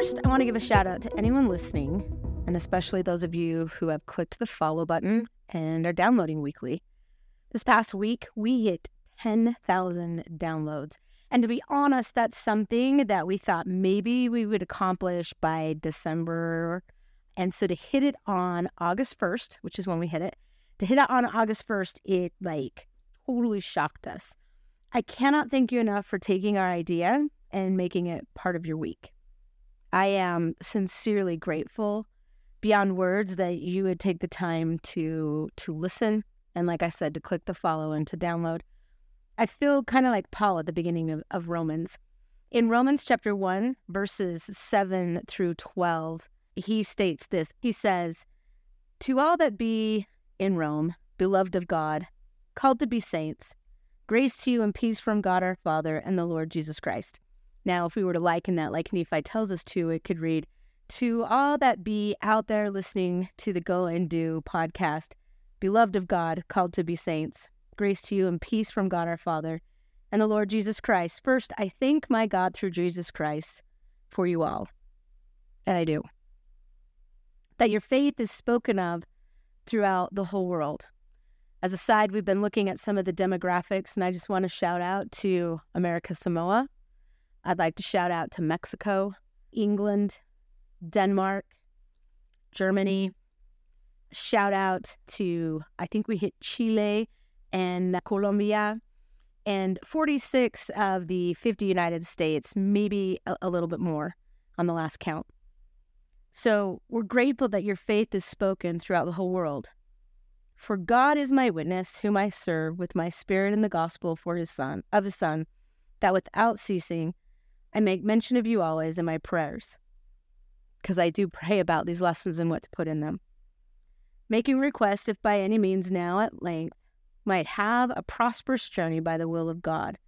first, I want to give a shout out to anyone listening, and especially those of you who have clicked the follow button and are downloading weekly. This past week, we hit 10,000 downloads. And to be honest, that's something that we thought maybe we would accomplish by December. And so to hit it on August 1st, which is when we hit it, to hit it on August 1st, it like totally shocked us. I cannot thank you enough for taking our idea and making it part of your week. I am sincerely grateful beyond words that you would take the time to to listen and like I said to click the follow and to download. I feel kind of like Paul at the beginning of, of Romans. In Romans chapter 1 verses 7 through 12, he states this. He says, "To all that be in Rome, beloved of God, called to be saints, grace to you and peace from God our Father and the Lord Jesus Christ." Now, if we were to liken that like Nephi tells us to, it could read, To all that be out there listening to the Go and Do podcast, beloved of God, called to be saints, grace to you and peace from God our Father and the Lord Jesus Christ. First, I thank my God through Jesus Christ for you all. And I do. That your faith is spoken of throughout the whole world. As a side, we've been looking at some of the demographics, and I just want to shout out to America Samoa I'd like to shout out to Mexico, England, Denmark, Germany. Mm-hmm. Shout out to, I think we hit Chile and Colombia, and 46 of the 50 United States, maybe a, a little bit more on the last count. So we're grateful that your faith is spoken throughout the whole world. For God is my witness, whom I serve with my spirit in the gospel for his son of his son, that without ceasing I make mention of you always in my prayers, because I do pray about these lessons and what to put in them. Making request, if by any means now at length might have a prosperous journey by the will of God.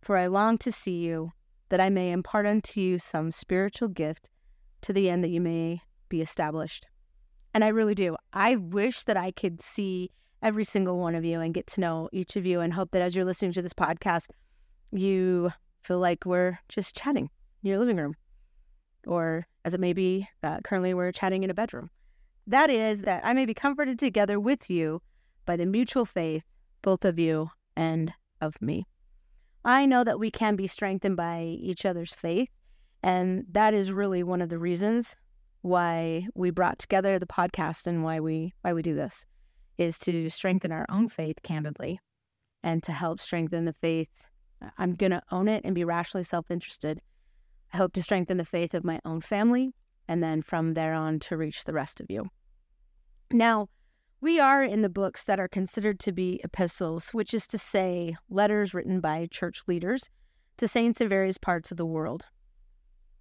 For I long to see you, that I may impart unto you some spiritual gift to the end that you may be established. And I really do. I wish that I could see every single one of you and get to know each of you and hope that as you're listening to this podcast, you feel like we're just chatting in your living room, or as it may be, uh, currently we're chatting in a bedroom. That is, that I may be comforted together with you by the mutual faith, both of you and of me. I know that we can be strengthened by each other's faith, and that is really one of the reasons why we brought together the podcast and why we why we do this is to strengthen our own faith candidly and to help strengthen the faith I'm going to own it and be rationally self interested. I hope to strengthen the faith of my own family and then from there on to reach the rest of you. Now, we are in the books that are considered to be epistles, which is to say, letters written by church leaders to saints in various parts of the world.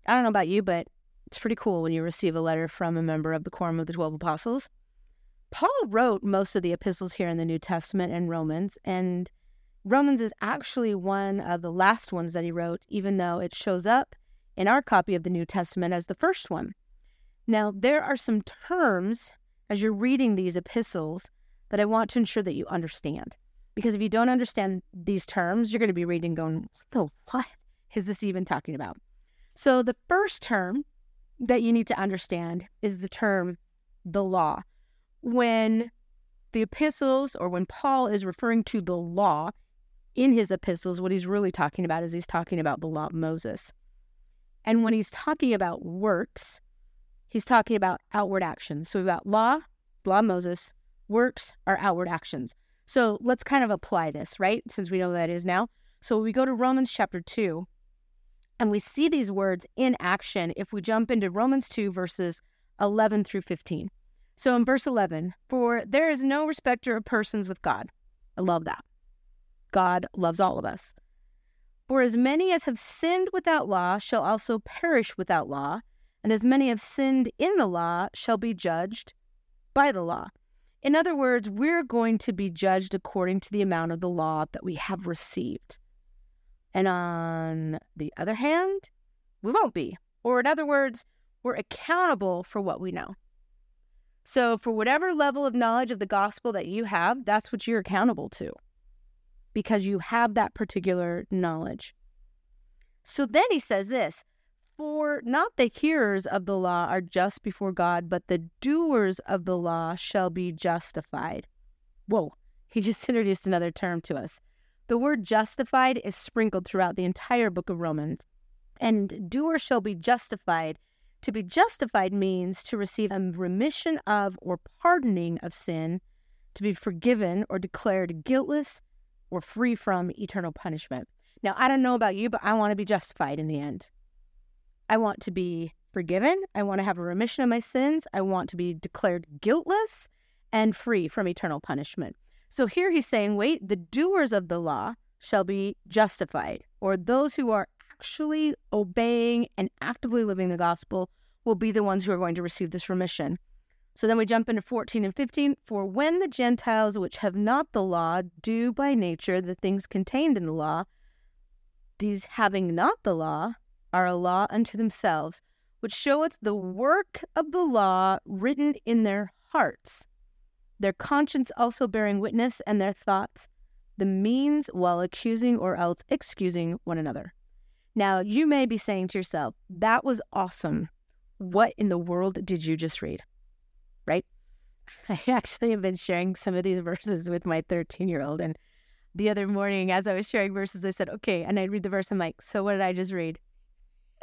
I don't know about you, but it's pretty cool when you receive a letter from a member of the Quorum of the Twelve Apostles. Paul wrote most of the epistles here in the New Testament and Romans, and Romans is actually one of the last ones that he wrote, even though it shows up in our copy of the New Testament as the first one. Now, there are some terms as you're reading these epistles that I want to ensure that you understand. Because if you don't understand these terms, you're going to be reading going, what the what is this even talking about? So, the first term that you need to understand is the term the law. When the epistles or when Paul is referring to the law, in his epistles, what he's really talking about is he's talking about the law of Moses. And when he's talking about works, he's talking about outward actions. So we've got law, law of Moses, works are outward actions. So let's kind of apply this, right? Since we know that is now. So we go to Romans chapter 2, and we see these words in action if we jump into Romans 2, verses 11 through 15. So in verse 11, for there is no respecter of persons with God. I love that. God loves all of us. For as many as have sinned without law shall also perish without law, and as many have sinned in the law shall be judged by the law. In other words, we're going to be judged according to the amount of the law that we have received. And on the other hand, we won't be. Or in other words, we're accountable for what we know. So, for whatever level of knowledge of the gospel that you have, that's what you're accountable to because you have that particular knowledge. So then he says this For not the hearers of the law are just before God, but the doers of the law shall be justified. Whoa, he just introduced another term to us. The word justified is sprinkled throughout the entire book of Romans. And doer shall be justified. To be justified means to receive a remission of or pardoning of sin, to be forgiven or declared guiltless or free from eternal punishment. Now, I don't know about you, but I want to be justified in the end. I want to be forgiven. I want to have a remission of my sins. I want to be declared guiltless and free from eternal punishment. So here he's saying, wait, the doers of the law shall be justified, or those who are actually obeying and actively living the gospel will be the ones who are going to receive this remission. So then we jump into 14 and 15. For when the Gentiles which have not the law do by nature the things contained in the law, these having not the law are a law unto themselves, which showeth the work of the law written in their hearts, their conscience also bearing witness, and their thoughts, the means while accusing or else excusing one another. Now, you may be saying to yourself, that was awesome. What in the world did you just read? Right? I actually have been sharing some of these verses with my 13 year old. And the other morning, as I was sharing verses, I said, okay. And I read the verse. I'm like, so what did I just read?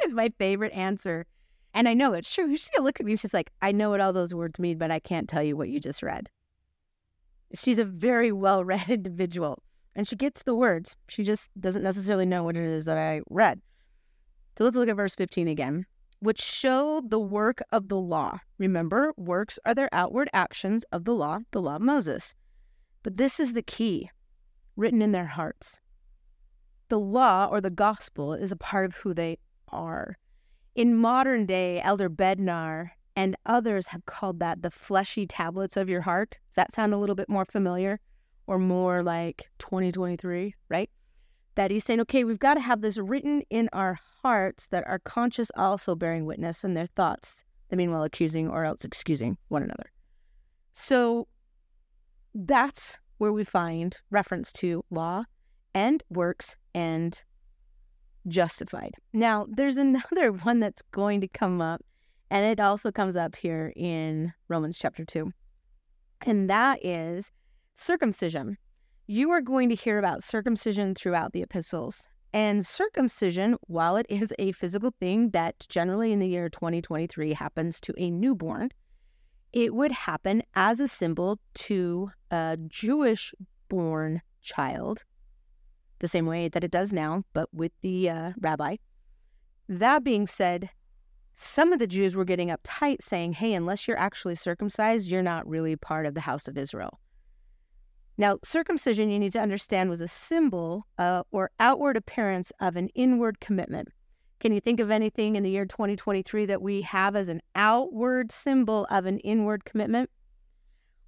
It's my favorite answer. And I know it's true. She looked at me. She's like, I know what all those words mean, but I can't tell you what you just read. She's a very well read individual and she gets the words. She just doesn't necessarily know what it is that I read. So let's look at verse 15 again, which show the work of the law. Remember, works are their outward actions of the law, the law of Moses. But this is the key written in their hearts. The law or the gospel is a part of who they are. In modern day, Elder Bednar and others have called that the fleshy tablets of your heart. Does that sound a little bit more familiar? or more like 2023, right? That he's saying, okay, we've got to have this written in our hearts that are conscious also bearing witness and their thoughts, the meanwhile accusing or else excusing one another. So that's where we find reference to law and works and justified. Now, there's another one that's going to come up, and it also comes up here in Romans chapter 2. And that is Circumcision. You are going to hear about circumcision throughout the epistles. And circumcision, while it is a physical thing that generally in the year 2023 happens to a newborn, it would happen as a symbol to a Jewish born child, the same way that it does now, but with the uh, rabbi. That being said, some of the Jews were getting uptight saying, hey, unless you're actually circumcised, you're not really part of the house of Israel. Now, circumcision, you need to understand, was a symbol uh, or outward appearance of an inward commitment. Can you think of anything in the year 2023 that we have as an outward symbol of an inward commitment?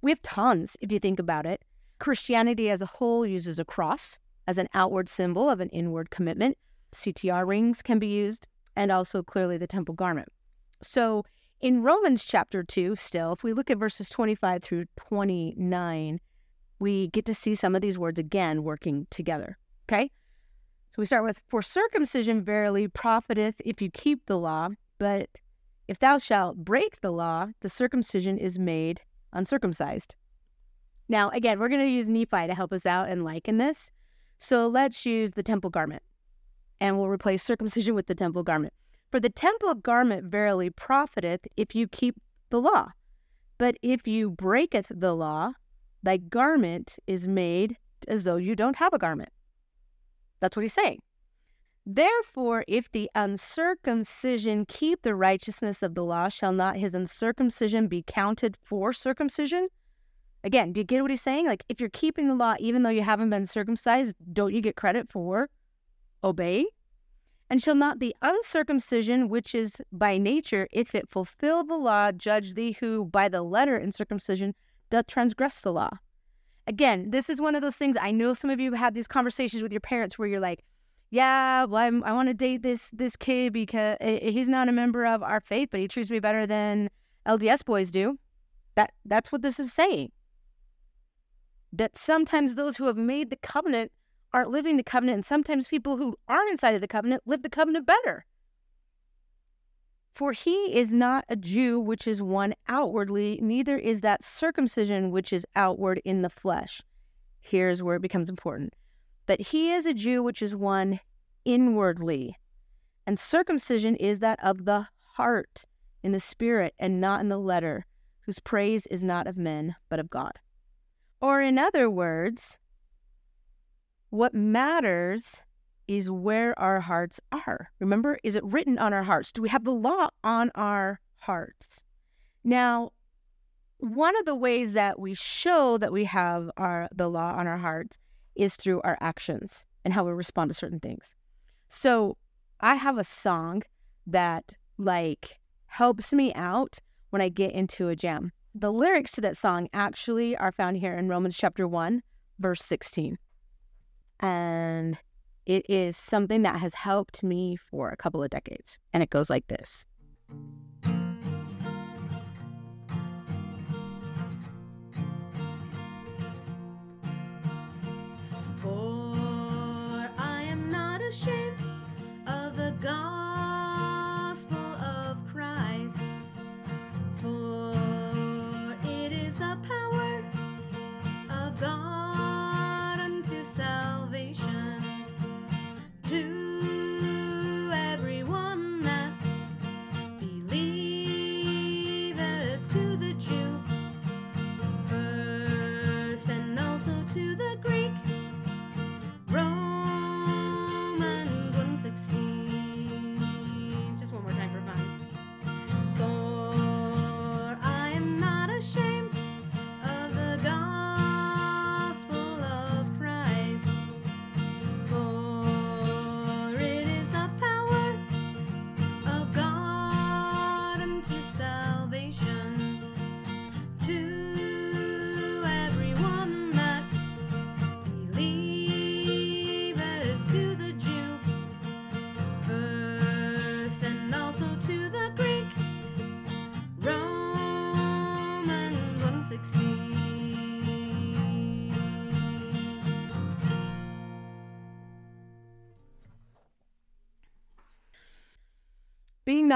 We have tons, if you think about it. Christianity as a whole uses a cross as an outward symbol of an inward commitment. CTR rings can be used, and also clearly the temple garment. So in Romans chapter 2, still, if we look at verses 25 through 29, we get to see some of these words again working together. Okay? So we start with, For circumcision verily profiteth if you keep the law, but if thou shalt break the law, the circumcision is made uncircumcised. Now, again, we're going to use Nephi to help us out and liken this. So let's use the temple garment, and we'll replace circumcision with the temple garment. For the temple garment verily profiteth if you keep the law. But if you breaketh the law, Thy garment is made as though you don't have a garment. That's what he's saying. Therefore, if the uncircumcision keep the righteousness of the law, shall not his uncircumcision be counted for circumcision? Again, do you get what he's saying? Like, if you're keeping the law, even though you haven't been circumcised, don't you get credit for obeying? And shall not the uncircumcision, which is by nature, if it fulfill the law, judge thee who by the letter in circumcision doth transgress the law. Again, this is one of those things. I know some of you have these conversations with your parents where you're like, "Yeah, well, I'm, i want to date this this kid because eh, eh, he's not a member of our faith, but he treats me better than LDS boys do." That that's what this is saying. That sometimes those who have made the covenant aren't living the covenant, and sometimes people who aren't inside of the covenant live the covenant better. For he is not a Jew which is one outwardly, neither is that circumcision which is outward in the flesh. Here's where it becomes important. But he is a Jew which is one inwardly. And circumcision is that of the heart, in the spirit, and not in the letter, whose praise is not of men, but of God. Or, in other words, what matters is where our hearts are. Remember, is it written on our hearts? Do we have the law on our hearts? Now, one of the ways that we show that we have our the law on our hearts is through our actions and how we respond to certain things. So, I have a song that like helps me out when I get into a jam. The lyrics to that song actually are found here in Romans chapter 1, verse 16. And it is something that has helped me for a couple of decades. And it goes like this.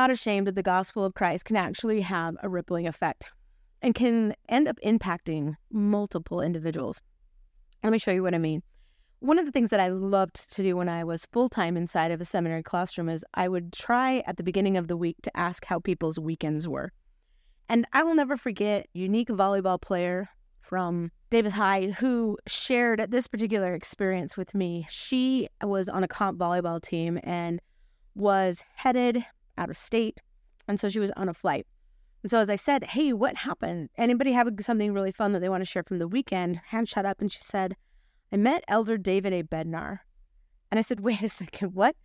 Not ashamed of the gospel of Christ can actually have a rippling effect and can end up impacting multiple individuals. Let me show you what I mean. One of the things that I loved to do when I was full time inside of a seminary classroom is I would try at the beginning of the week to ask how people's weekends were. And I will never forget unique volleyball player from Davis High who shared this particular experience with me. She was on a comp volleyball team and was headed out of state. And so she was on a flight. And so as I said, hey, what happened? Anybody have something really fun that they want to share from the weekend? Hand shut up. And she said, I met Elder David A. Bednar. And I said, wait a second, what?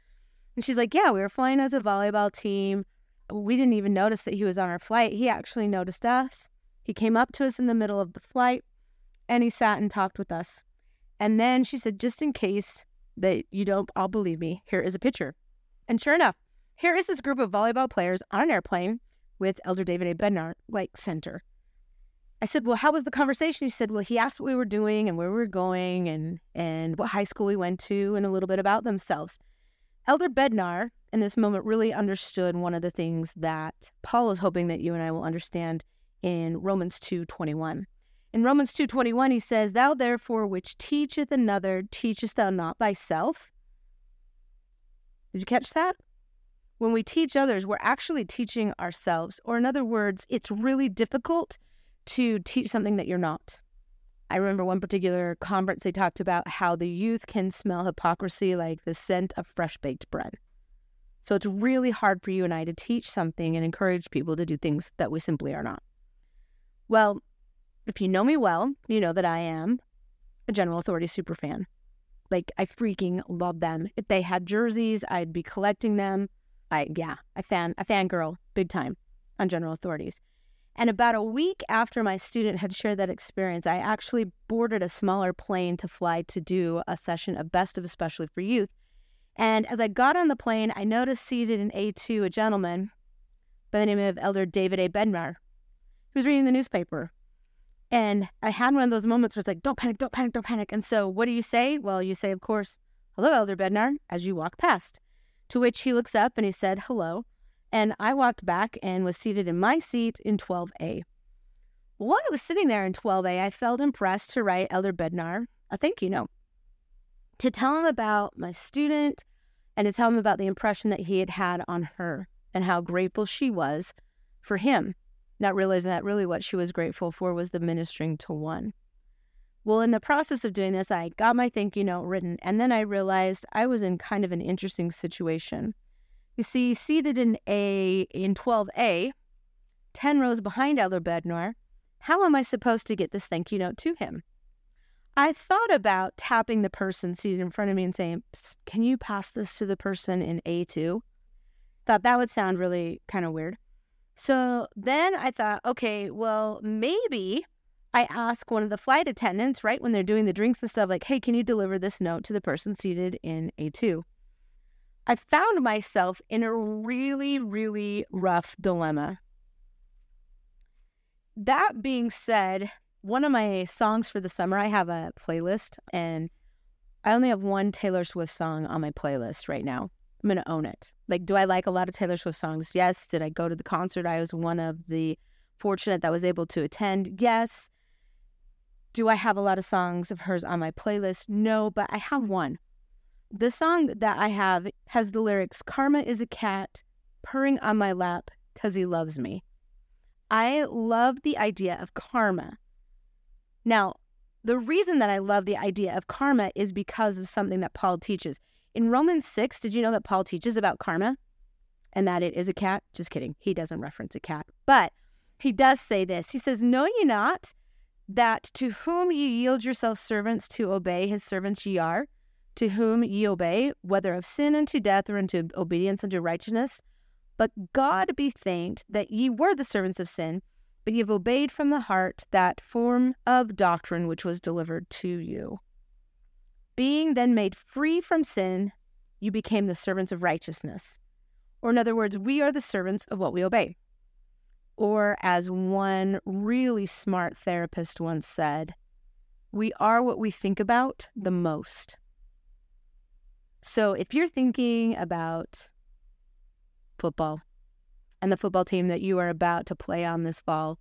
And she's like, yeah, we were flying as a volleyball team. We didn't even notice that he was on our flight. He actually noticed us. He came up to us in the middle of the flight and he sat and talked with us. And then she said, just in case that you don't all believe me, here is a picture. And sure enough, here is this group of volleyball players on an airplane with Elder David A. Bednar, like center. I said, Well, how was the conversation? He said, Well, he asked what we were doing and where we were going and, and what high school we went to and a little bit about themselves. Elder Bednar, in this moment, really understood one of the things that Paul is hoping that you and I will understand in Romans 2.21. In Romans 2.21, he says, Thou therefore which teacheth another, teachest thou not thyself? Did you catch that? When we teach others, we're actually teaching ourselves. Or, in other words, it's really difficult to teach something that you're not. I remember one particular conference, they talked about how the youth can smell hypocrisy like the scent of fresh baked bread. So, it's really hard for you and I to teach something and encourage people to do things that we simply are not. Well, if you know me well, you know that I am a General Authority super fan. Like, I freaking love them. If they had jerseys, I'd be collecting them. I yeah, I fan I fangirl big time on general authorities. And about a week after my student had shared that experience, I actually boarded a smaller plane to fly to do a session of Best of Especially for Youth. And as I got on the plane, I noticed seated in A2 a gentleman by the name of Elder David A. Bednar, who was reading the newspaper. And I had one of those moments where it's like, don't panic, don't panic, don't panic. And so what do you say? Well, you say, of course, hello, Elder Bednar, as you walk past. To which he looks up and he said, hello. And I walked back and was seated in my seat in 12A. While I was sitting there in 12A, I felt impressed to write Elder Bednar a thank you note to tell him about my student and to tell him about the impression that he had had on her and how grateful she was for him, not realizing that really what she was grateful for was the ministering to one. Well, in the process of doing this, I got my thank you note written, and then I realized I was in kind of an interesting situation. You see, seated in A in 12A, 10 rows behind Elder Bednar, how am I supposed to get this thank you note to him? I thought about tapping the person seated in front of me and saying, Can you pass this to the person in A2? Thought that would sound really kind of weird. So then I thought, okay, well, maybe I ask one of the flight attendants, right, when they're doing the drinks and stuff, like, hey, can you deliver this note to the person seated in A2? I found myself in a really, really rough dilemma. That being said, one of my songs for the summer, I have a playlist and I only have one Taylor Swift song on my playlist right now. I'm going to own it. Like, do I like a lot of Taylor Swift songs? Yes. Did I go to the concert? I was one of the fortunate that was able to attend. Yes. Do I have a lot of songs of hers on my playlist? No, but I have one. The song that I have has the lyrics Karma is a cat purring on my lap because he loves me. I love the idea of karma. Now, the reason that I love the idea of karma is because of something that Paul teaches. In Romans 6, did you know that Paul teaches about karma and that it is a cat? Just kidding. He doesn't reference a cat. But he does say this. He says, Know ye not that to whom ye yield yourselves servants to obey, his servants ye are, to whom ye obey, whether of sin unto death or unto obedience unto righteousness? But God be thanked that ye were the servants of sin but ye have obeyed from the heart that form of doctrine which was delivered to you. Being then made free from sin, you became the servants of righteousness. Or, in other words, we are the servants of what we obey. Or, as one really smart therapist once said, we are what we think about the most. So, if you're thinking about football, and the football team that you are about to play on this fall.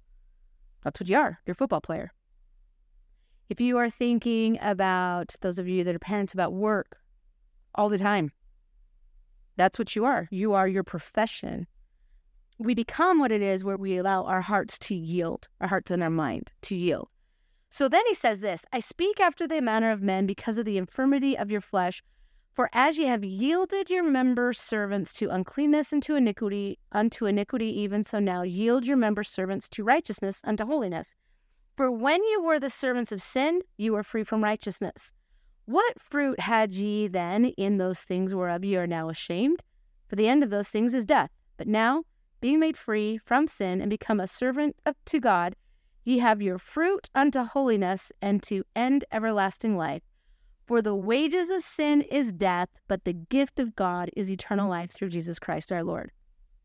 That's what you are. You're a football player. If you are thinking about those of you that are parents about work all the time, that's what you are. You are your profession. We become what it is where we allow our hearts to yield, our hearts and our mind to yield. So then he says this I speak after the manner of men because of the infirmity of your flesh. For as ye have yielded your members servants to uncleanness and to iniquity, unto iniquity, even so now yield your members servants to righteousness, unto holiness. For when you were the servants of sin, you were free from righteousness. What fruit had ye then in those things whereof ye are now ashamed? For the end of those things is death. But now, being made free from sin and become a servant of, to God, ye have your fruit unto holiness and to end everlasting life. For the wages of sin is death, but the gift of God is eternal life through Jesus Christ our Lord.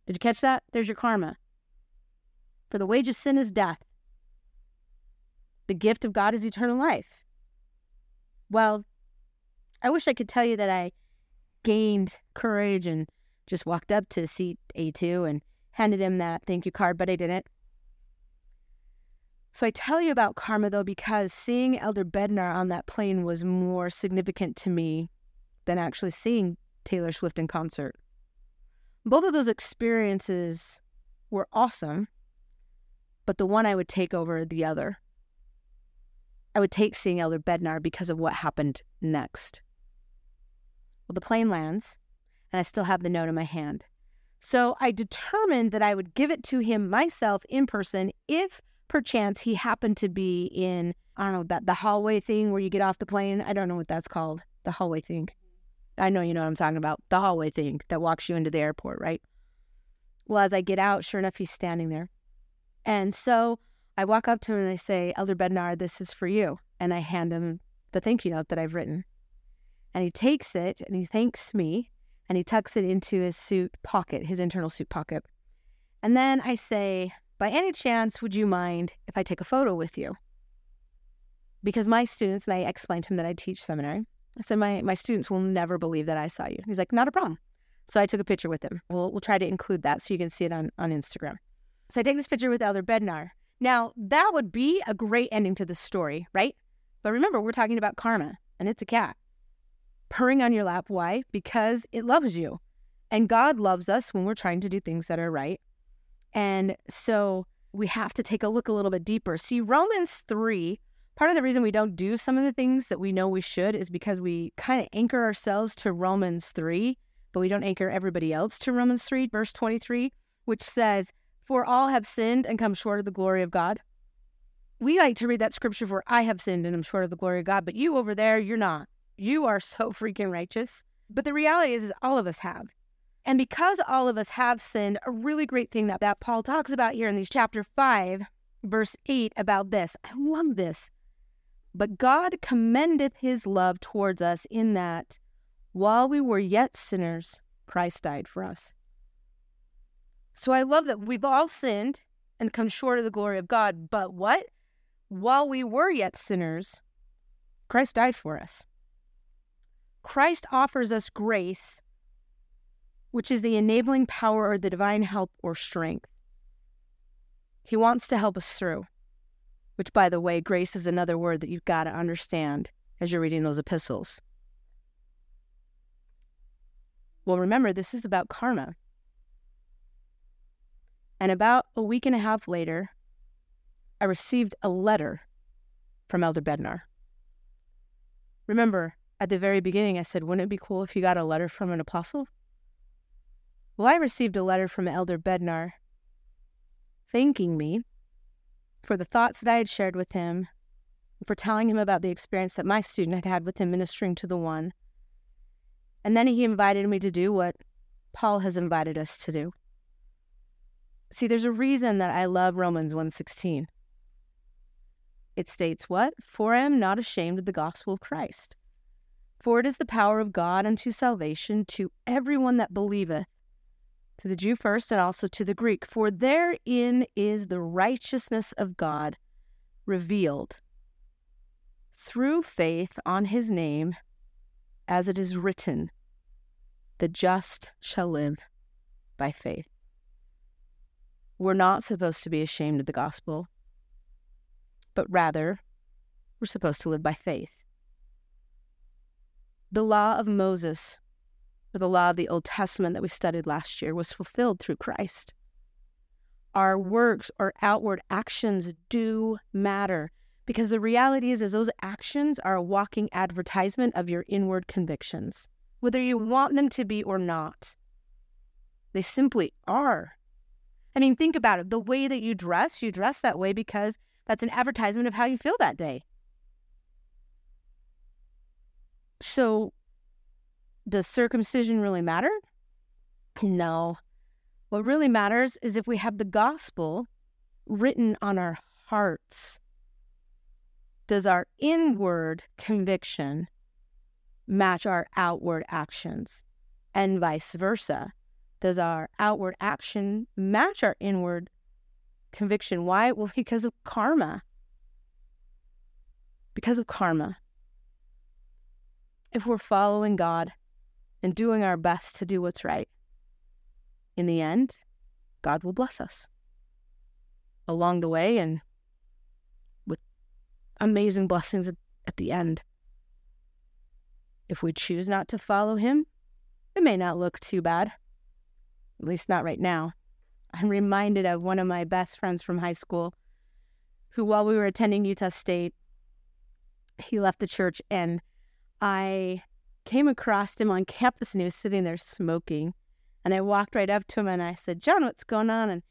Did you catch that? There's your karma. For the wage of sin is death. The gift of God is eternal life. Well, I wish I could tell you that I gained courage and just walked up to seat A2 and handed him that thank you card, but I didn't. So I tell you about karma though because seeing Elder Bednar on that plane was more significant to me than actually seeing Taylor Swift in concert. Both of those experiences were awesome, but the one I would take over the other. I would take seeing Elder Bednar because of what happened next. Well, the plane lands, and I still have the note in my hand. So I determined that I would give it to him myself in person if perchance he happened to be in I don't know that the hallway thing where you get off the plane. I don't know what that's called. The hallway thing. I know you know what I'm talking about. The hallway thing that walks you into the airport, right? Well, as I get out, sure enough, he's standing there. And so I walk up to him and I say, Elder Bednar, this is for you. And I hand him the thank you note that I've written. And he takes it and he thanks me and he tucks it into his suit pocket, his internal suit pocket. And then I say, by any chance, would you mind if I take a photo with you? Because my students, and I explained to him that I teach seminary, I said, my, my students will never believe that I saw you. He's like, not a problem. So I took a picture with him. We'll, we'll try to include that so you can see it on, on Instagram. So I take this picture with Elder Bednar. Now, that would be a great ending to the story, right? But remember, we're talking about karma, and it's a cat purring on your lap. Why? Because it loves you. And God loves us when we're trying to do things that are right. And so we have to take a look a little bit deeper. See, Romans 3, part of the reason we don't do some of the things that we know we should is because we kind of anchor ourselves to Romans 3 but we don't anchor everybody else to Romans 3, verse 23, which says, For all have sinned and come short of the glory of God. We like to read that scripture for I have sinned and am short of the glory of God, but you over there, you're not. You are so freaking righteous. But the reality is, is all of us have. And because all of us have sinned, a really great thing that, that Paul talks about here in these chapter 5, verse 8 about this. I love this. But God commendeth his love towards us in that while we were yet sinners, Christ died for us. So I love that we've all sinned and come short of the glory of God. But what? While we were yet sinners, Christ died for us. Christ offers us grace, which is the enabling power or the divine help or strength. He wants to help us through, which, by the way, grace is another word that you've got to understand as you're reading those epistles. Well, remember, this is about karma. And about a week and a half later, I received a letter from Elder Bednar. Remember, at the very beginning, I said, wouldn't it be cool if you got a letter from an apostle? Well, I received a letter from Elder Bednar thanking me for the thoughts that I had shared with him, for telling him about the experience that my student had had with him ministering to the one, and then he invited me to do what Paul has invited us to do. See, there's a reason that I love Romans 1:16. It states what? For I am not ashamed of the gospel of Christ. For it is the power of God unto salvation to everyone that believeth, to the Jew first and also to the Greek. For therein is the righteousness of God revealed through faith on his name as it is written, the just shall live by faith. We're not supposed to be ashamed of the gospel, but rather, we're supposed to live by faith. The law of Moses, or the law of the Old Testament that we studied last year, was fulfilled through Christ. Our works or outward actions do matter. Because the reality is, is those actions are a walking advertisement of your inward convictions, whether you want them to be or not. They simply are. I mean, think about it. The way that you dress, you dress that way because that's an advertisement of how you feel that day. So, does circumcision really matter? No. What really matters is if we have the gospel written on our hearts does our inward conviction match our outward actions? And vice versa. Does our outward action match our inward conviction? Why? Well, because of karma. Because of karma. If we're following God and doing our best to do what's right, in the end, God will bless us along the way and with amazing blessings at the end. If we choose not to follow him, it may not look too bad, at least not right now. I'm reminded of one of my best friends from high school who, while we were attending Utah State, he left the church and I came across him on campus and he was sitting there smoking. And I walked right up to him and I said, John, what's going on? And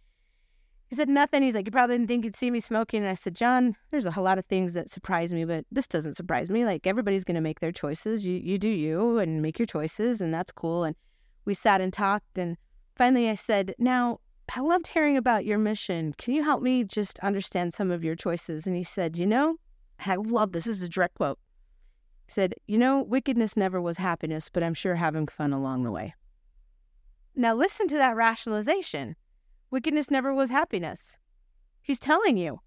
he said, nothing. He's like, you probably didn't think you'd see me smoking. And I said, John, there's a lot of things that surprise me, but this doesn't surprise me. Like everybody's going to make their choices. You, you do you and make your choices. And that's cool. And we sat and talked. And finally I said, now I loved hearing about your mission. Can you help me just understand some of your choices? And he said, you know, I love this. This is a direct quote. Said, you know, wickedness never was happiness, but I'm sure having fun along the way. Now listen to that rationalization. Wickedness never was happiness. He's telling you.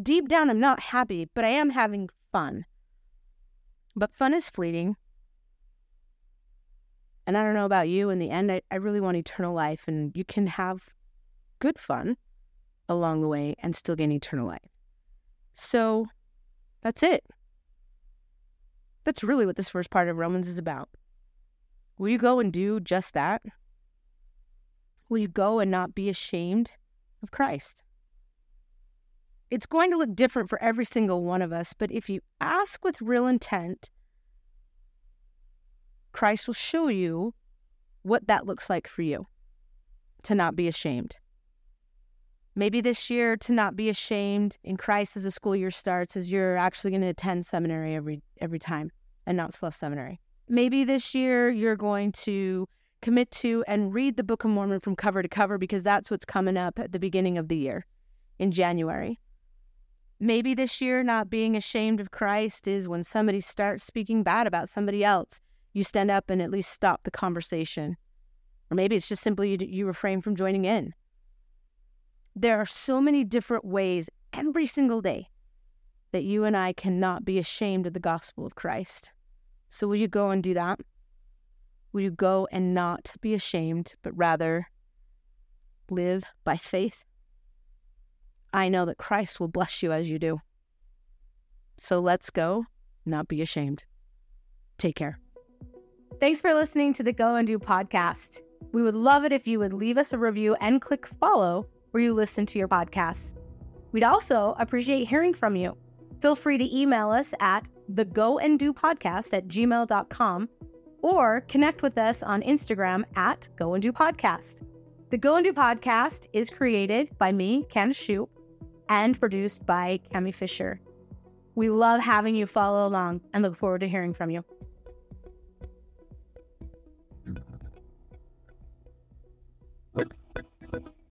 Deep down, I'm not happy, but I am having fun. But fun is fleeting. And I don't know about you, in the end, I, I really want eternal life, and you can have good fun along the way and still gain eternal life. So that's it. That's really what this first part of Romans is about. Will you go and do just that? Will you go and not be ashamed of Christ? It's going to look different for every single one of us, but if you ask with real intent, Christ will show you what that looks like for you to not be ashamed. Maybe this year to not be ashamed in Christ as the school year starts is you're actually going to attend seminary every every time and not Slough Seminary. Maybe this year you're going to commit to and read the Book of Mormon from cover to cover because that's what's coming up at the beginning of the year in January. Maybe this year not being ashamed of Christ is when somebody starts speaking bad about somebody else you stand up and at least stop the conversation. Or maybe it's just simply you, you refrain from joining in. There are so many different ways every single day that you and I cannot be ashamed of the gospel of Christ. So, will you go and do that? Will you go and not be ashamed, but rather live by faith? I know that Christ will bless you as you do. So, let's go, not be ashamed. Take care. Thanks for listening to the Go and Do podcast. We would love it if you would leave us a review and click follow where you listen to your podcasts. We'd also appreciate hearing from you. Feel free to email us at the Go and Do podcast at gmail.com or connect with us on Instagram at Go and Do Podcast. The Go and Do podcast is created by me, Candis Shoup, and produced by Cami Fisher. We love having you follow along and look forward to hearing from you.